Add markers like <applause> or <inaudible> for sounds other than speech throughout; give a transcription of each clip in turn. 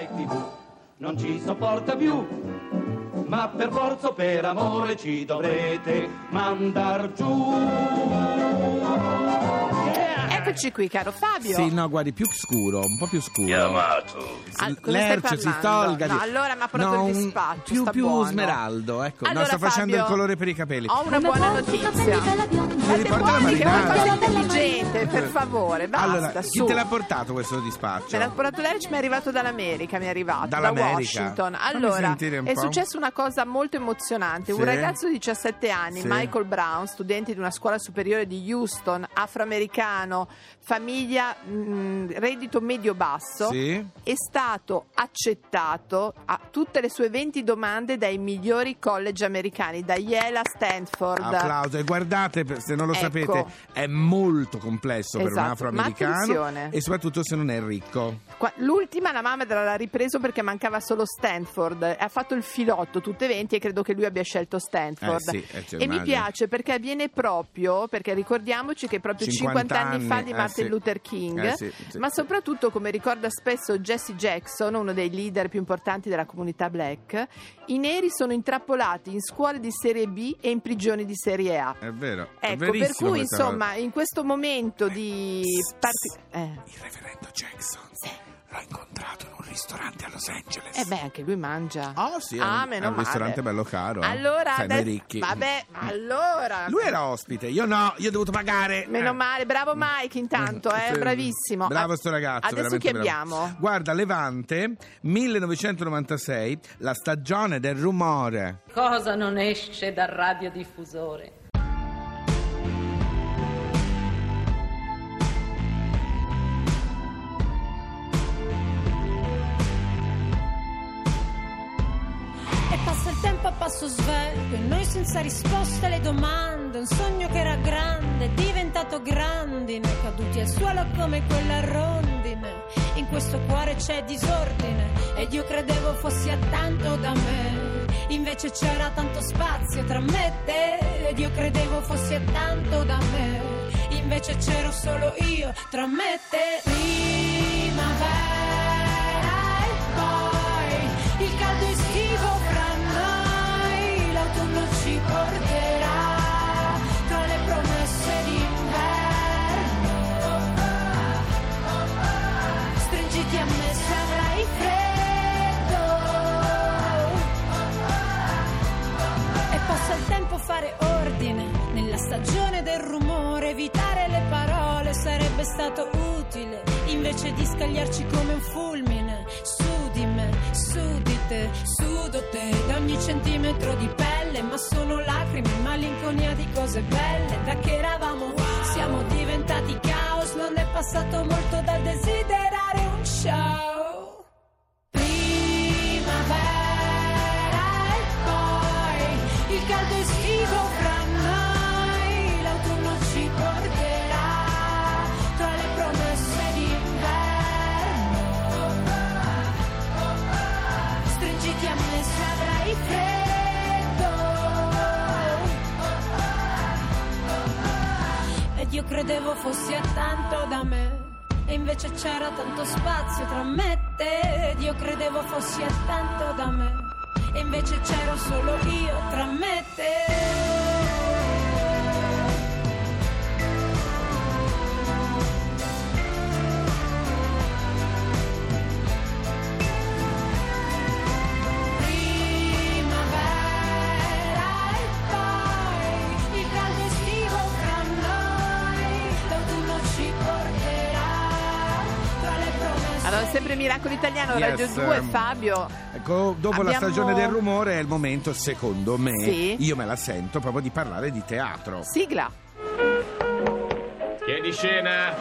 Rai TV non ci sopporta più, ma per forza o per amore ci dovrete mandar giù. Eccoci qui, caro Fabio. Sì, no, guardi, più scuro, un po' più scuro. Chiamato. Ah, cosa Lercio si tolga. No, di- allora ha portato No, il dispaccio, Più, sta più buono. smeraldo, ecco. Allora, no, sta facendo Fabio, il colore per i capelli. Ho una Come buona notizia. Mi Fate riporta la marinara. cosa intelligente, per favore, basta, allora, chi su. te l'ha portato questo dispaccio? Me l'ha portato Lerch, mi è arrivato dall'America, mi è arrivato Dall'America? da Washington. Fammi Allora, sentire un è po'. successa una cosa molto emozionante. Sì. Un ragazzo di 17 anni, Sì. Michael Brown, studente di una scuola superiore di Houston, afroamericano, famiglia mh, reddito medio-basso, Sì? è stato accettato a tutte le sue 20 domande dai migliori college americani, da Yale a Stanford. Applauso. E guardate, per- se non lo Ecco. sapete, è molto complesso per un Esatto, afroamericano. E soprattutto se non è ricco. Qua- L'ultima la mamma l'ha ripreso perché mancava solo Stanford. Ha fatto il filotto tutte e 20 e credo che lui abbia scelto Stanford. Eh sì, eh, ci e mi piace perché avviene proprio, perché ricordiamoci che proprio 50, 50 anni fa di eh Martin sì. Luther King, Eh sì, ma soprattutto come ricorda spesso Jesse Jackson, uno dei leader più importanti della comunità black, i neri sono intrappolati in scuole di serie B e in prigioni di serie A. È vero. è Ecco, per cui insomma, in questo momento di... parti- eh. Il reverendo Jackson l'ho incontrato in un ristorante a Los Angeles. Eh beh, anche lui mangia. Ah, sì, è ah, un- meno è un male. ristorante bello caro, eh. Allora, Sai, adesso- ricchi. Vabbè, allora. Lui era ospite, io no, io ho dovuto pagare. Meno Eh. male, bravo Mike intanto, eh, Sì. bravissimo. Bravo sto ragazzo. Adesso chi bravo. abbiamo? Guarda, Levante, 1996, la stagione del rumore. Cosa non esce dal radiodiffusore? Senza risposte alle domande. Un sogno che era grande, diventato grandine, caduti al suolo come quella rondine. In questo cuore c'è disordine ed io credevo fossi a tanto da me. Invece c'era tanto spazio tra me e te ed io credevo fossi a tanto da me. Invece c'ero solo io tra me e te. Primavera e poi il caldo estivo ci porterà tra le promesse d'inverno. Stringiti a me se avrai freddo. E passa il tempo a fare ordine nella stagione del rumore, evitare le parole sarebbe stato utile, invece di scagliarci come un fulmine, su di me, su di te, sudo te, da ogni centimetro di pelle, ma sono lacrime, malinconia di cose belle, da che eravamo, siamo diventati caos, non è passato molto dal desiderare un show. Primavera e poi il caldo fra Credevo fossi tanto da me. E invece c'era tanto spazio tra me e te io credevo fossi tanto da me E invece c'ero solo io tra me e te Allora, sempre Miracolo Italiano, Yes, Radio 2, ehm, Fabio. Ecco, dopo la Abbiamo- stagione del rumore è il momento, secondo me, Sì. io me la sento proprio di parlare di teatro. Sigla. Chiedi scena.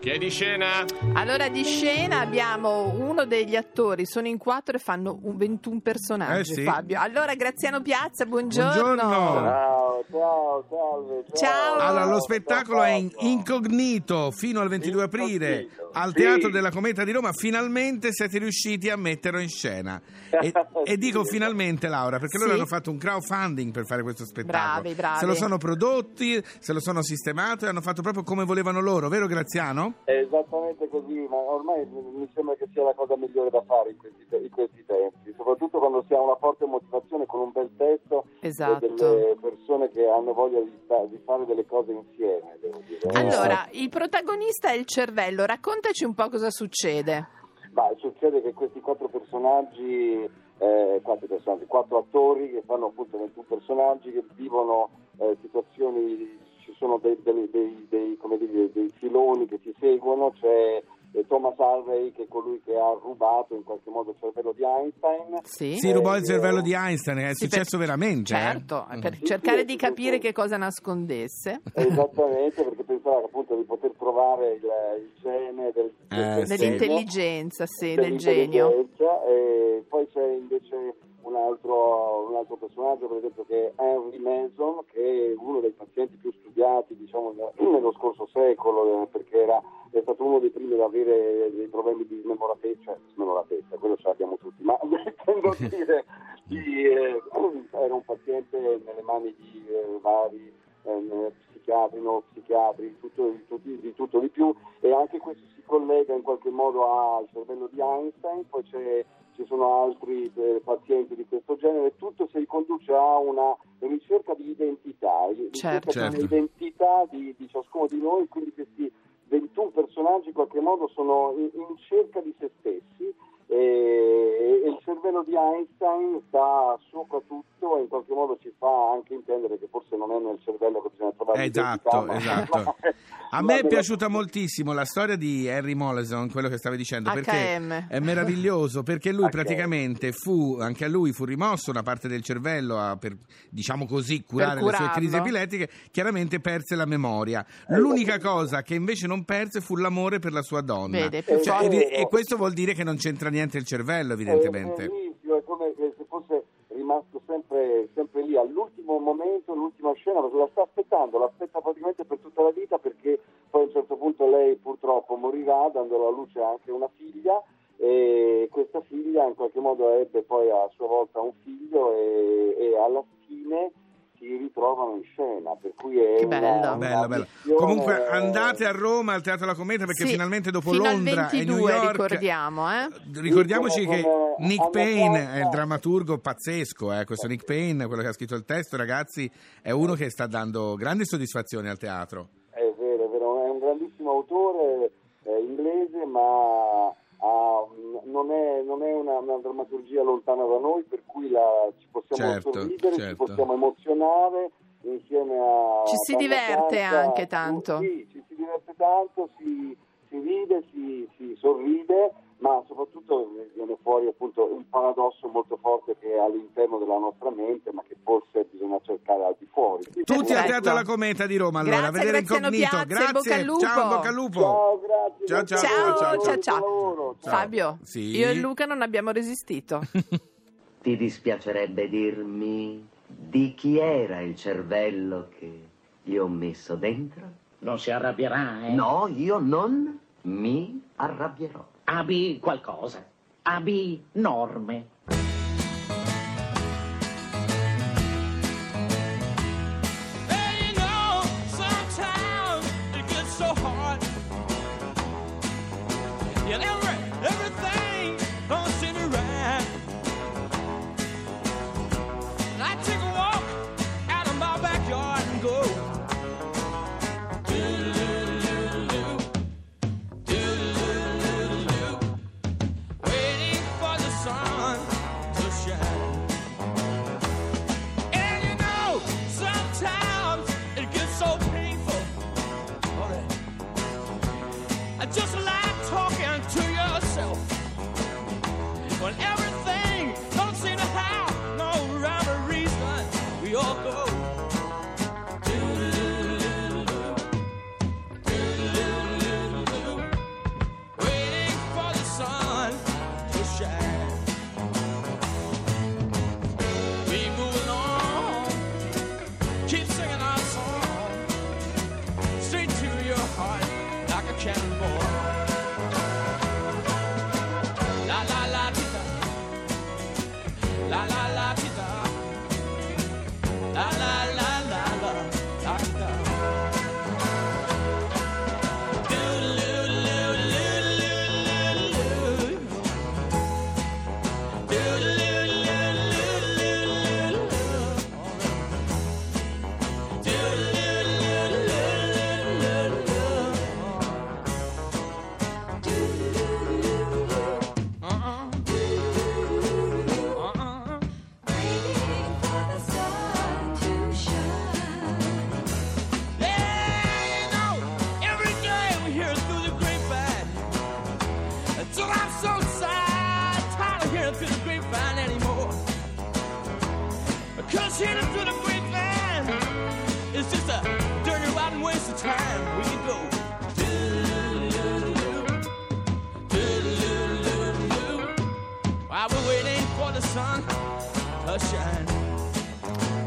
Chiedi scena. Allora, di scena abbiamo uno degli attori, sono in quattro e fanno un 21 personaggi, Eh sì. Fabio. Allora, Graziano Piazza, buongiorno. Buongiorno. Ciao, Ciao, ciao, salve, Ciao. Allora, lo spettacolo è in- incognito fino al 22 aprile Incognito, al sì. Teatro della Cometa di Roma. Finalmente siete riusciti a metterlo in scena. E, <laughs> e dico Sì. finalmente, Laura, perché loro Sì. hanno fatto un crowdfunding per fare questo spettacolo. Bravi, bravi. Se lo sono prodotti, se lo sono sistemato e hanno fatto proprio come volevano loro, vero Graziano? È esattamente così, ma ormai mi sembra che sia la cosa migliore da fare in questi, te- in questi tempi, soprattutto quando si ha una forte motivazione con un bel testo Esatto. e delle persone che hanno voglia di, di fare delle cose insieme, devo dire. Allora, il protagonista è il cervello, raccontaci un po' cosa succede. Ma succede che questi quattro personaggi, eh, quattro personaggi, quattro attori che fanno appunto 21 personaggi che vivono eh, situazioni, ci sono dei, dei- dei- dei, come dire, dei filoni che si seguono, c'è eh, Thomas Harvey che è colui che ha rubato in qualche modo il cervello di Einstein. Sì? Si rubò il Eh, cervello di Einstein, è Sì, successo per- veramente. eh? Certo, per Sì, cercare sì, di capire sì. che cosa nascondesse. Esattamente, perché pensava appunto di poter trovare il, il gene del, Eh, del sì. genio. Dell'intelligenza, sì, del genio. E poi c'è invece un altro, un altro personaggio, per esempio, che è Henry Mason, che è uno dei pazienti più studiati diciamo, <clears throat> nello scorso secolo, eh, perché era, è stato uno dei primi ad avere dei problemi di smemoratezza, cioè smemoratezza, quello ce l'abbiamo tutti, ma <laughs> intendo <laughs> dire, di, eh, <clears throat> era un paziente nelle mani di eh, vari eh, psichiatri, no psichiatri, di tutto, di, tutti- di tutto di più Certo. di identità di, di ciascuno di noi, quindi questi 21 personaggi in qualche modo sono in, in cerca di se stessi e, e il cervello di Einstein sta sopra e in qualche modo ci fa anche intendere che forse non è nel cervello che bisogna trovare Esatto, l'identità, ma- esatto. <laughs> A me è piaciuta moltissimo la storia di Harry Mollison, quello che stavi dicendo, perché HM. è meraviglioso, perché lui HM. praticamente fu, anche a lui fu rimosso una parte del cervello a, per, diciamo così, curare le sue crisi epilettiche, chiaramente perse la memoria. L'unica cosa che invece non perse fu l'amore per la sua donna. Vede, Cioè, e, e questo vuol dire che non c'entra niente il cervello, È evidentemente. bellissimo, è come se fosse rimasto sempre, sempre lì all'ultimo momento, l'ultima scena, perché la sta aspettando, l'aspetta praticamente per tutta la vita perché poi a un certo punto lei purtroppo morirà dando alla luce anche una figlia e questa figlia in qualche modo ebbe poi a sua volta un figlio e, e alla fine si ritrovano in scena, per cui è Che una, bello. una Bello, bello. Comunque andate a Roma al Teatro La Cometa perché Sì, finalmente dopo fino Londra al e New 22 York ricordiamo, eh? Ricordiamoci che come- Nick Payne è il drammaturgo pazzesco, eh, questo Nick Payne, quello che ha scritto il testo, ragazzi, è uno che sta dando grandi soddisfazioni al teatro. È vero, è vero, è un grandissimo autore eh, inglese, ma non è, non è una, una drammaturgia lontana da noi, per cui la- ci possiamo Certo, sorridere, certo. ci possiamo emozionare insieme a... Ci si diverte Santa anche tanto. Sì, ci si diverte tanto, si, si ride, si, si sorride, ma soprattutto viene fuori appunto un paradosso molto forte che è all'interno della nostra mente, ma che forse bisogna cercare al di fuori. Tutti al Perfetto. Teatro La Cometa di Roma, allora, Grazie, a vedere Graziano incognito. Piazza, in lupo. ciao, bocca al lupo. Ciao, grazie. Ciao, grazie. ciao, ciao, ciao. lavoro, ciao. Fabio, Sì. io e Luca non abbiamo resistito. <laughs> Ti dispiacerebbe dirmi di chi era il cervello che gli ho messo dentro? Non si arrabbierà, eh? No, io non mi arrabbierò. Abbi qualcosa. Abbi norme. Yeah,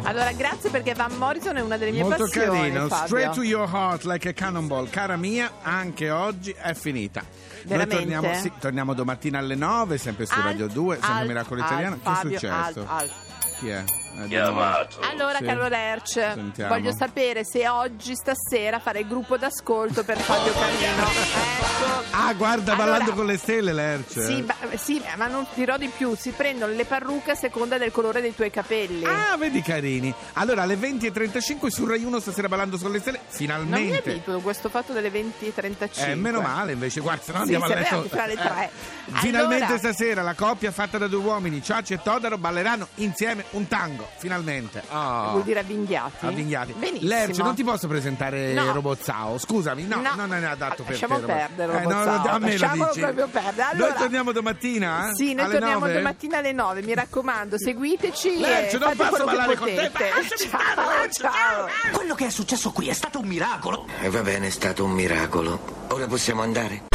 Allora, grazie perché Van Morrison è una delle mie Molto passioni. carino. Fabio. Straight to your heart like a cannonball. Cara mia, anche oggi è finita. Noi Veramente? torniamo, sì, torniamo domattina alle 9, sempre su Alt, Radio 2, sempre alt, Miracolo alt, Italiano. Che Fabio, è successo? alt, alt. Chi è? Eh, nuovo. Allora, Sì. caro Lerch, Sentiamo. voglio sapere se oggi, stasera, fare il gruppo d'ascolto per Fabio Canino. Ecco. Ah, guarda, Allora- ballando con le stelle, Lerch. Sì, ba- sì, ma non dirò di più. Si prendono le parrucche a seconda del colore dei tuoi capelli. Ah, vedi carini. Allora, alle 20.35 su Rai 1 stasera ballando con le stelle, non mi finalmente. abituo questo fatto delle 20.35. Eh, meno male invece, guarda, se no Sì, andiamo se a letto. fra le tre. Finalmente Allora- stasera la coppia fatta da due uomini, Ciacci e Todaro, balleranno insieme un tango, finalmente. Oh. Vuol dire avvinghiati? Avvinghiati. Benissimo. Lerch, non ti posso presentare No. Robozzao, scusami, no, No. non è adatto per Lasciamo te. Perdere, Eh, no, Robozzao, a me dici. proprio perdere. Noi Allora- torniamo domattina? eh? Sì, noi Alle torniamo 9? domattina alle 9, mi raccomando, seguiteci Lerch, e non posso ballare con te. Ciao, stare, ciao. Quello che è successo qui è stato un miracolo. E va bene, è stato un miracolo. Ora possiamo andare.